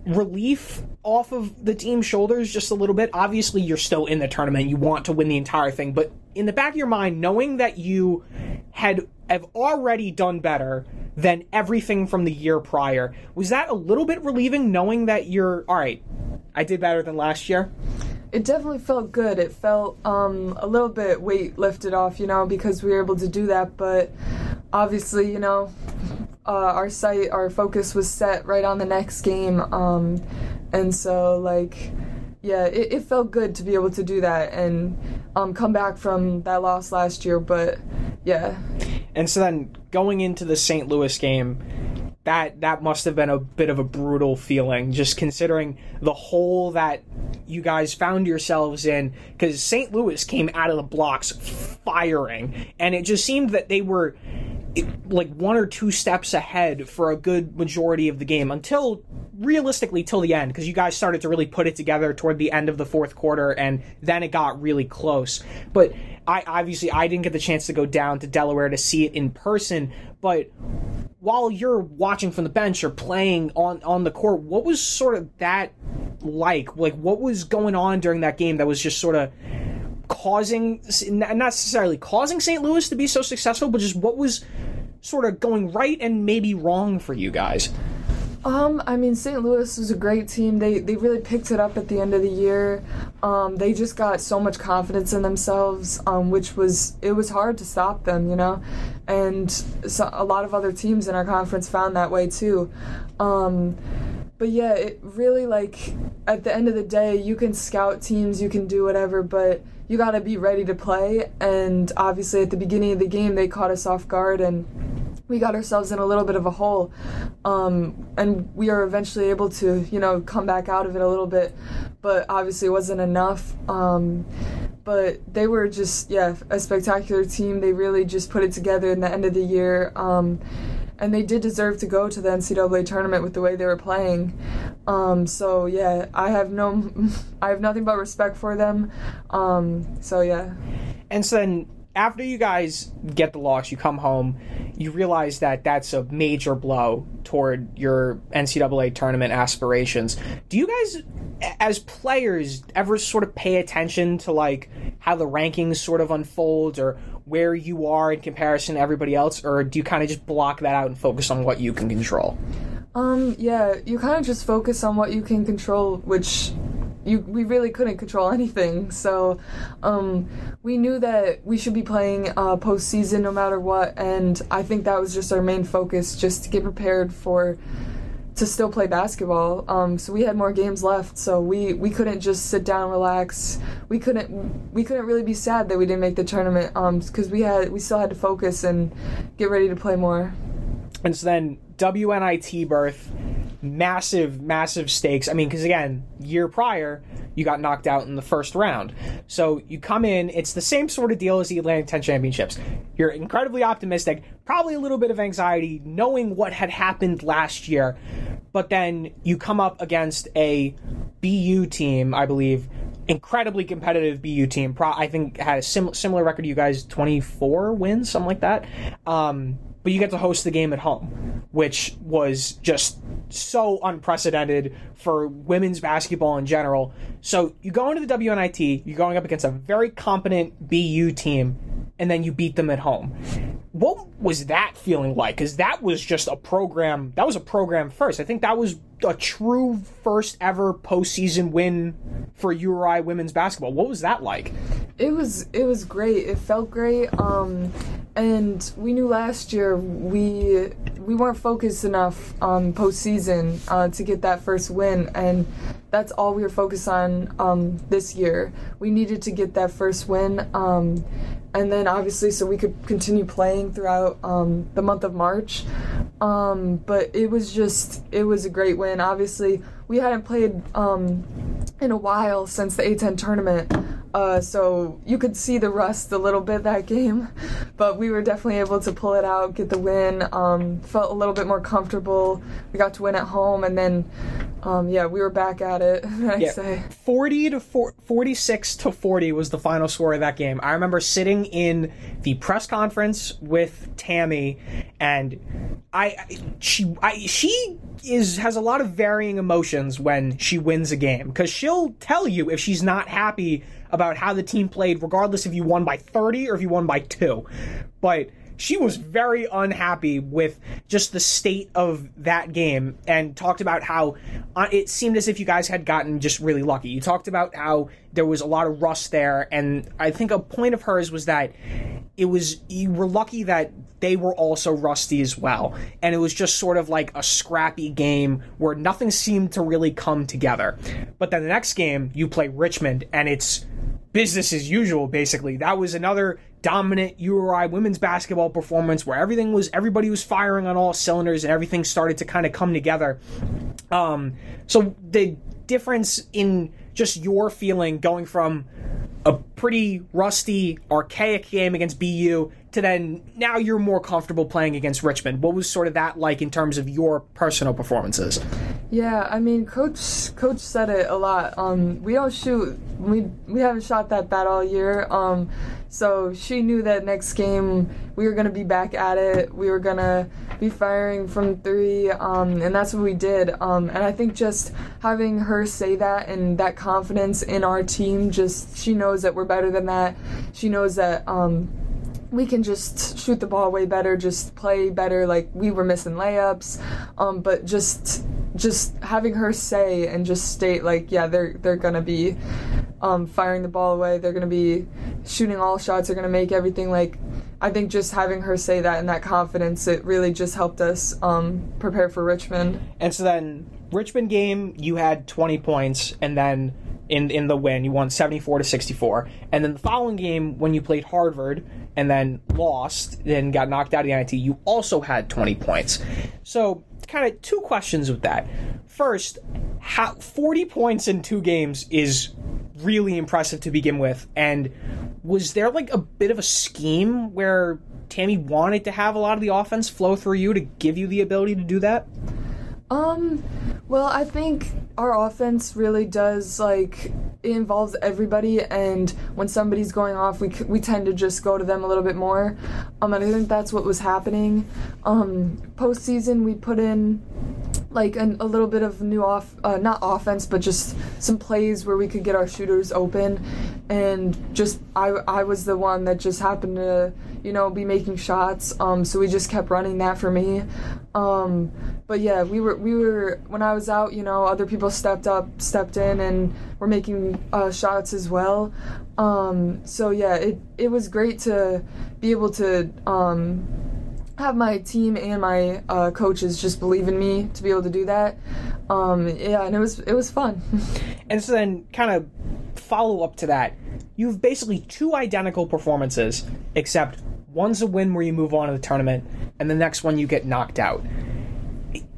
relief off of the team's shoulders just a little bit? Obviously, you're still in the tournament. You want to win the entire thing, but in the back of your mind, knowing that you had have already done better than everything from the year prior, was that a little bit relieving knowing that you're all right? I did better than last year. It definitely felt good. It felt um, a little bit weight lifted off, you know, because we were able to do that. But obviously, you know, uh, our sight, our focus was set right on the next game. Um, and so, like, yeah, it, it, felt good to be able to do that and um, come back from that loss last year. But yeah. And so then going into the St. Louis game, that that must have been a bit of a brutal feeling just considering the hole that you guys found yourselves in because St. Louis came out of the blocks firing and it just seemed that they were like one or two steps ahead for a good majority of the game until realistically till the end because you guys started to really put it together toward the end of the fourth quarter and then it got really close. But I obviously I didn't get the chance to go down to Delaware to see it in person but while you're watching from the bench or playing on on the court what was sort of that like? Like what was going on during that game that was just sort of causing not necessarily causing St. Louis to be so successful, but just what was sort of going right and maybe wrong for you guys? Um, I mean, St. Louis was a great team. They they really picked it up at the end of the year. Um, they just got so much confidence in themselves, um, which was it was hard to stop them, you know. And so a lot of other teams in our conference found that way too. Um, but yeah, it really like at the end of the day, you can scout teams, you can do whatever, but you got to be ready to play. And obviously, at the beginning of the game, they caught us off guard and we got ourselves in a little bit of a hole. Um, and we are eventually able to, you know, come back out of it a little bit. But obviously, it wasn't enough. Um, but they were just, yeah, a spectacular team. They really just put it together in the end of the year. Um, and they did deserve to go to the NCAA tournament with the way they were playing. Um, so yeah, I have no, I have nothing but respect for them. Um, so yeah. And so then after you guys get the loss, you come home, you realize that that's a major blow toward your NCAA tournament aspirations. Do you guys, as players, ever sort of pay attention to like how the rankings sort of unfold or where you are in comparison to everybody else, or do you kind of just block that out and focus on what you can control? Um, yeah, you kind of just focus on what you can control, which you we really couldn't control anything. So um, we knew that we should be playing uh, postseason no matter what, and I think that was just our main focus, just to get prepared for to still play basketball. Um, so we had more games left, so we, we couldn't just sit down, relax. We couldn't we couldn't really be sad that we didn't make the tournament because um, we had we still had to focus and get ready to play more. And so then WNIT berth massive, massive stakes. I mean, because again, year prior, you got knocked out in the first round. So you come in, it's the same sort of deal as the Atlantic 10 Championships. You're incredibly optimistic, probably a little bit of anxiety, knowing what had happened last year. But then you come up against a BU team, I believe, incredibly competitive BU team. Pro- I think had a sim- similar record to you guys, 24 wins, something like that. Um, but you get to host the game at home, which was just so unprecedented for women's basketball in general. So you go into the WNIT, you're going up against a very competent BU team, and then you beat them at home. What was that feeling like? Because that was just a program. That was a program first. I think that was a true first ever postseason win for URI women's basketball. What was that like? It was it was great. It felt great. Um, and we knew last year we we weren't focused enough on postseason uh, to get that first win, and that's all we were focused on um, this year. We needed to get that first win, um, and then obviously so we could continue playing throughout um, the month of March. Um, but it was just it was a great win. Obviously, we hadn't played um, in a while since the A10 tournament. Uh, so you could see the rust a little bit that game, but we were definitely able to pull it out, get the win. Um, felt a little bit more comfortable. We got to win at home, and then um, yeah, we were back at it. I yeah, say forty to 46 to forty was the final score of that game. I remember sitting in the press conference with Tammi, and I she I, she is has a lot of varying emotions when she wins a game because she'll tell you if she's not happy about how the team played, regardless if you won by 30 or if you won by two. But she was very unhappy with just the state of that game and talked about how uh, it seemed as if you guys had gotten just really lucky. You talked about how there was a lot of rust there, and I think a point of hers was that it was you were lucky that they were also rusty as well. And it was just sort of like a scrappy game where nothing seemed to really come together. But then the next game, you play Richmond, and it's business as usual, basically. That was another dominant URI women's basketball performance where everything was everybody was firing on all cylinders and everything started to kind of come together. Um, so the difference in just your feeling going from a pretty rusty, archaic game against BU to then now you're more comfortable playing against Richmond. What was sort of that like in terms of your personal performances? Yeah, I mean, coach coach said it a lot. Um, we don't shoot. We we haven't shot that bad all year. Um, so she knew that next game we were gonna be back at it. We were gonna be firing from three, um, and that's what we did. Um, and I think just having her say that and that confidence in our team, just she knows that we're better than that. She knows that. Um, we can just shoot the ball way better, just play better. Like we were missing layups, um, but just just having her say and just state like, yeah, they're they're gonna be um, firing the ball away. They're gonna be shooting all shots. They're gonna make everything like. I think just having her say that and that confidence, it really just helped us um, prepare for Richmond. And so then Richmond game, you had 20 points, and then in in the win, you won 74 to 64. And then the following game, when you played Harvard and then lost, then got knocked out of the NIT, you also had 20 points. So kind of two questions with that. First, how 40 points in two games is really impressive to begin with. And was there like a bit of a scheme where Tammi wanted to have a lot of the offense flow through you to give you the ability to do that? Um, well, I think our offense really does like it involves everybody, and when somebody's going off, we we tend to just go to them a little bit more. Um, and I think that's what was happening. Um, postseason, we put in like an, a little bit of new off, uh, not offense, but just some plays where we could get our shooters open, and just I I was the one that just happened to you know be making shots. Um, so we just kept running that for me. Um, but yeah, we were we were when I was out, you know, other people stepped up, stepped in, and were making uh, shots as well. Um, so yeah, it it was great to be able to um, have my team and my uh, coaches just believe in me to be able to do that. Um, yeah, and it was it was fun. and so then, kind of follow up to that, you've basically two identical performances, except one's a win where you move on to the tournament, and the next one you get knocked out.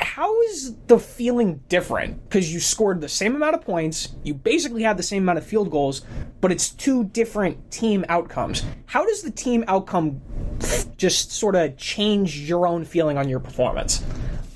How is the feeling different? Because you scored the same amount of points, you basically had the same amount of field goals, but it's two different team outcomes. How does the team outcome just sort of change your own feeling on your performance?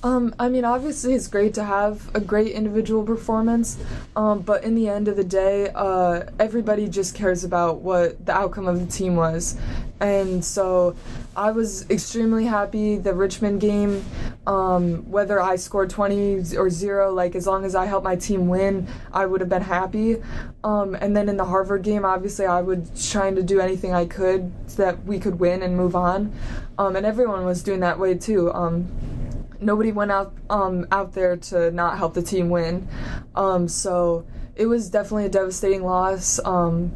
Um, I mean, obviously, it's great to have a great individual performance, um, but in the end of the day, uh, everybody just cares about what the outcome of the team was. And so I was extremely happy the Richmond game, um, whether I scored 20 or zero, like as long as I helped my team win, I would have been happy. Um, and then in the Harvard game, obviously, I was trying to do anything I could so that we could win and move on. Um, and everyone was doing that way too um, nobody went out um, out there to not help the team win. Um, so it was definitely a devastating loss. Um,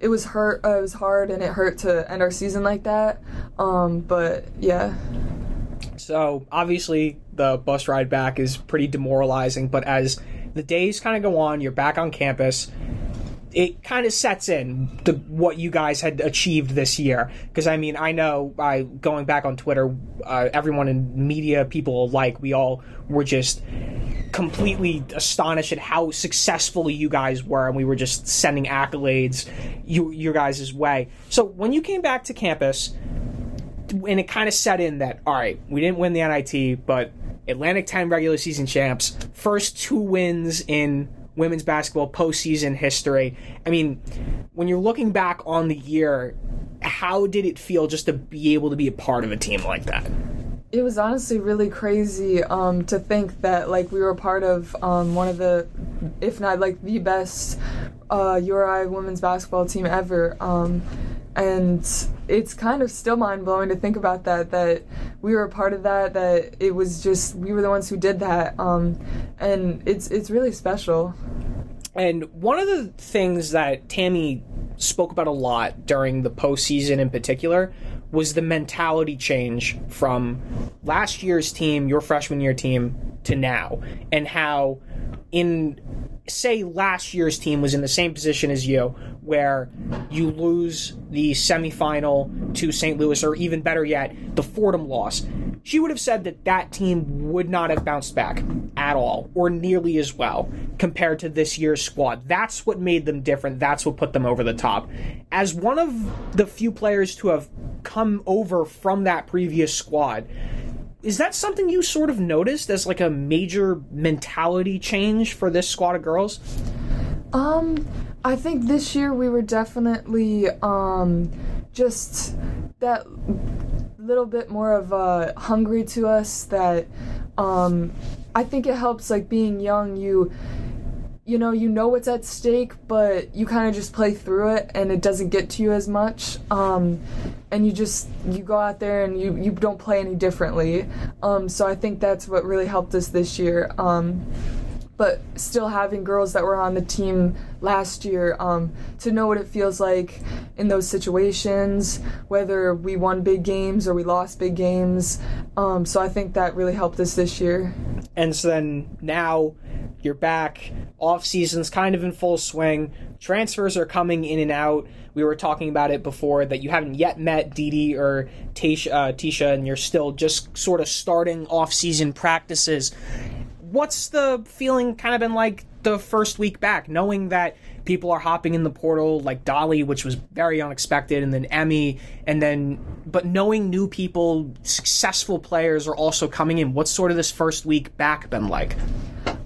it was hurt. Uh, it was hard, and it hurt to end our season like that. Um, but yeah. So obviously the bus ride back is pretty demoralizing. But as the days kind of go on, you're back on campus it kind of sets in the, what you guys had achieved this year. Because I mean, I know by going back on Twitter, uh, everyone in media, people alike, we all were just completely astonished at how successful you guys were, and we were just sending accolades you your guys' way. So when you came back to campus, and it kind of set in that all right, we didn't win the NIT, but Atlantic 10 regular season champs, first two wins in women's basketball postseason history. I mean, when you're looking back on the year, how did it feel just to be able to be a part of a team like that? It was honestly really crazy um, to think that like we were part of um, one of the, if not like the best uh, URI women's basketball team ever. Um, and it's kind of still mind blowing to think about that that we were a part of that that it was just we were the ones who did that um, and it's it's really special and one of the things that Tammi spoke about a lot during the postseason in particular was the mentality change from last year's team, your freshman year team, to now, and how in say last year's team was in the same position as you, where you lose the semifinal to St. Louis, or even better yet, the Fordham loss, she would have said that that team would not have bounced back at all, or nearly as well, compared to this year's squad. That's what made them different. That's what put them over the top. As one of the few players to have come over from that previous squad, is that something you sort of noticed as like a major mentality change for this squad of girls? Um, I think this year we were definitely um just that little bit more of uh hungry to us that um I think it helps like being young you you know you know what's at stake but you kind of just play through it and it doesn't get to you as much. Um, and you just you go out there and you you don't play any differently. Um, so i think that's what really helped us this year. Um, but still having girls that were on the team last year um, to know what it feels like in those situations whether we won big games or we lost big games um, so i think that really helped us this year and so then now you're back. Off season's kind of in full swing. Transfers are coming in and out. We were talking about it before that you haven't yet met Didi or Tisha, uh, Tisha and you're still just sort of starting off season practices. What's the feeling kind of been like the first week back, knowing that people are hopping in the portal like Dolly, which was very unexpected, and then Emmy, and then but knowing new people, successful players are also coming in. What's sort of this first week back been like?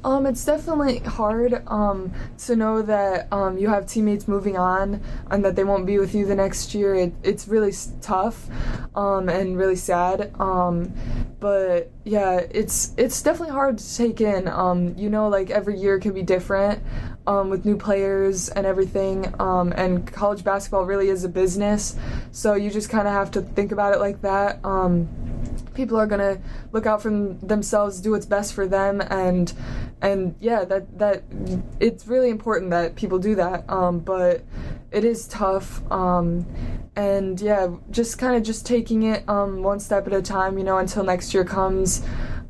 Um, it's definitely hard um, to know that um, you have teammates moving on and that they won't be with you the next year. It, it's really tough um, and really sad. Um, but yeah, it's it's definitely hard to take in. Um, you know, like every year can be different with new players and everything. and college basketball really is a business, so you just kind of have to think about it like that people are gonna look out for themselves, do what's best for them, and and yeah, that that it's really important that people do that. Um, but it is tough, um, and yeah, just kind of just taking it um, one step at a time, you know, until next year comes.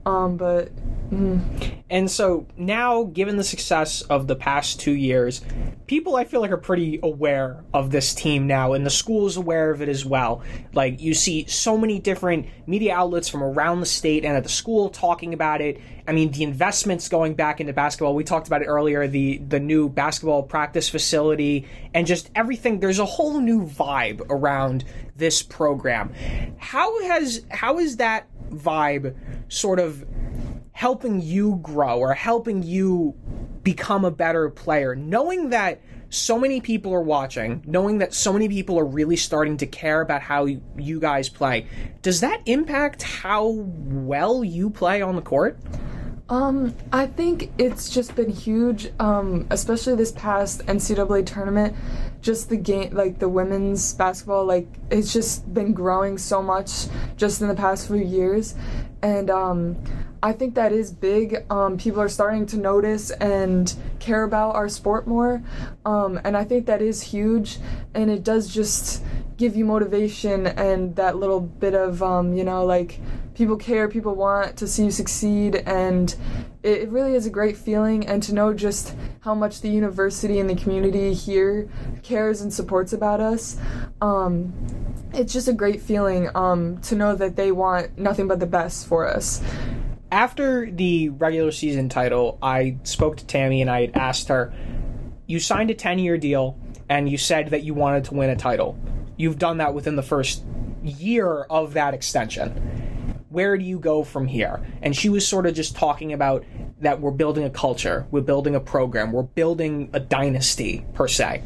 Um, but Mm. And so now, given the success of the past two years, people I feel like are pretty aware of this team now, and the school is aware of it as well. Like, you see so many different media outlets from around the state and at the school talking about it. I mean, the investments going back into basketball, we talked about it earlier, the, the new basketball practice facility, and just everything. There's a whole new vibe around this program. How has, how is that vibe sort of helping you grow or helping you become a better player, knowing that so many people are watching, knowing that so many people are really starting to care about how you guys play, does that impact how well you play on the court? Um, I think it's just been huge, um, especially this past NCAA tournament. Just the game, like the women's basketball, like it's just been growing so much just in the past few years, and um, I think that is big. Um, people are starting to notice and care about our sport more, um, and I think that is huge. And it does just give you motivation and that little bit of um, you know like people care, people want to see you succeed, and it, it really is a great feeling. And to know just how much the university and the community here cares and supports about us. Um, it's just a great feeling um, to know that they want nothing but the best for us after the regular season title, I spoke to Tammi and I had asked her, You signed a 10 year deal and you said that you wanted to win a title. You've done that within the first year of that extension. Where do you go from here? And she was sort of just talking about that we're building a culture, we're building a program, we're building a dynasty, per se.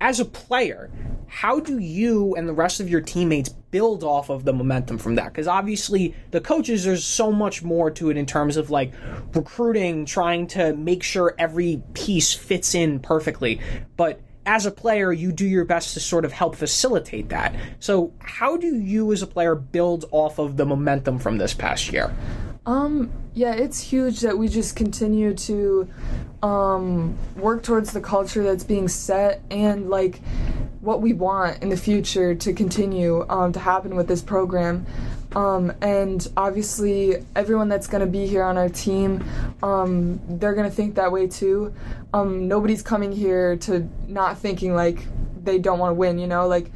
As a player, how do you and the rest of your teammates build off of the momentum from that? Because obviously, the coaches, there's so much more to it in terms of like recruiting, trying to make sure every piece fits in perfectly. But as a player, you do your best to sort of help facilitate that. So, how do you as a player build off of the momentum from this past year? Um, yeah, it's huge that we just continue to um, work towards the culture that's being set and like what we want in the future to continue um, to happen with this program. Um, and obviously, everyone that's going to be here on our team, um, they're going to think that way too. Um, nobody's coming here to not thinking like they don't want to win, you know? Like,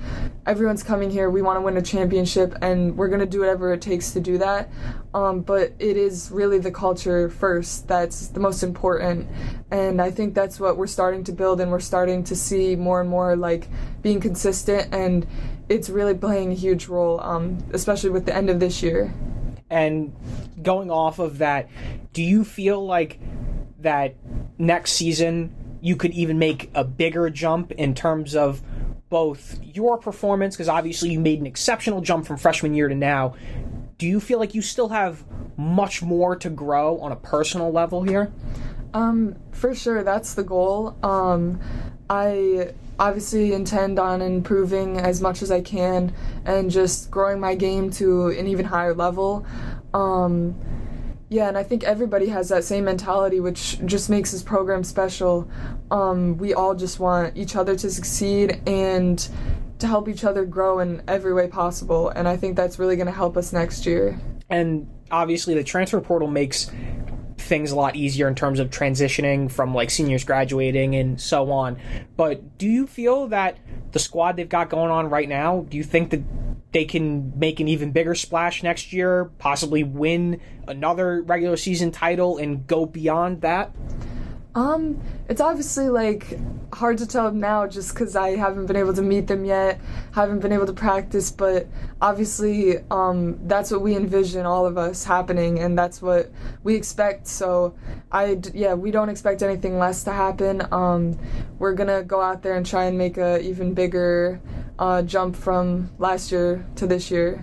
everyone's coming here, we want to win a championship, and we're going to do whatever it takes to do that. Um, but it is really the culture first that's the most important. And I think that's what we're starting to build, and we're starting to see more and more like being consistent, and it's really playing a huge role, um, especially with the end of this year. And going off of that, do you feel like that next season you could even make a bigger jump in terms of both your performance, because obviously you made an exceptional jump from freshman year to now. Do you feel like you still have much more to grow on a personal level here? Um, for sure, that's the goal. Um, I obviously intend on improving as much as I can and just growing my game to an even higher level. Um, yeah, and I think everybody has that same mentality, which just makes this program special. Um, we all just want each other to succeed and to help each other grow in every way possible. And I think that's really going to help us next year. And obviously, the transfer portal makes things a lot easier in terms of transitioning from like seniors graduating and so on. But do you feel that the squad they've got going on right now, do you think that they can make an even bigger splash next year, possibly win another regular season title and go beyond that? Um, it's obviously like hard to tell now just because I haven't been able to meet them yet, haven't been able to practice, but obviously, um, that's what we envision all of us happening, and that's what we expect. So, I, yeah, we don't expect anything less to happen. Um, we're gonna go out there and try and make a even bigger uh, jump from last year to this year.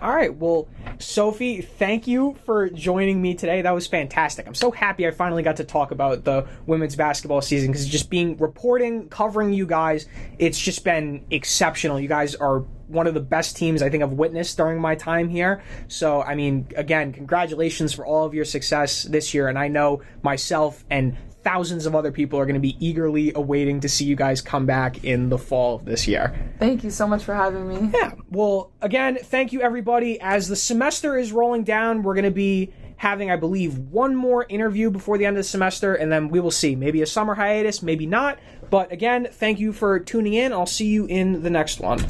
All right. Well, Sophie, thank you for joining me today. That was fantastic. I'm so happy I finally got to talk about the women's basketball season because just being reporting, covering you guys, it's just been exceptional. You guys are one of the best teams I think I've witnessed during my time here. So, I mean, again, congratulations for all of your success this year. And I know myself and thousands of other people are going to be eagerly awaiting to see you guys come back in the fall of this year. Thank you so much for having me. Yeah. Well, again, thank you everybody. As the semester is rolling down, we're going to be having, I believe, one more interview before the end of the semester, and then we will see. Maybe a summer hiatus, maybe not. But again, thank you for tuning in. I'll see you in the next one.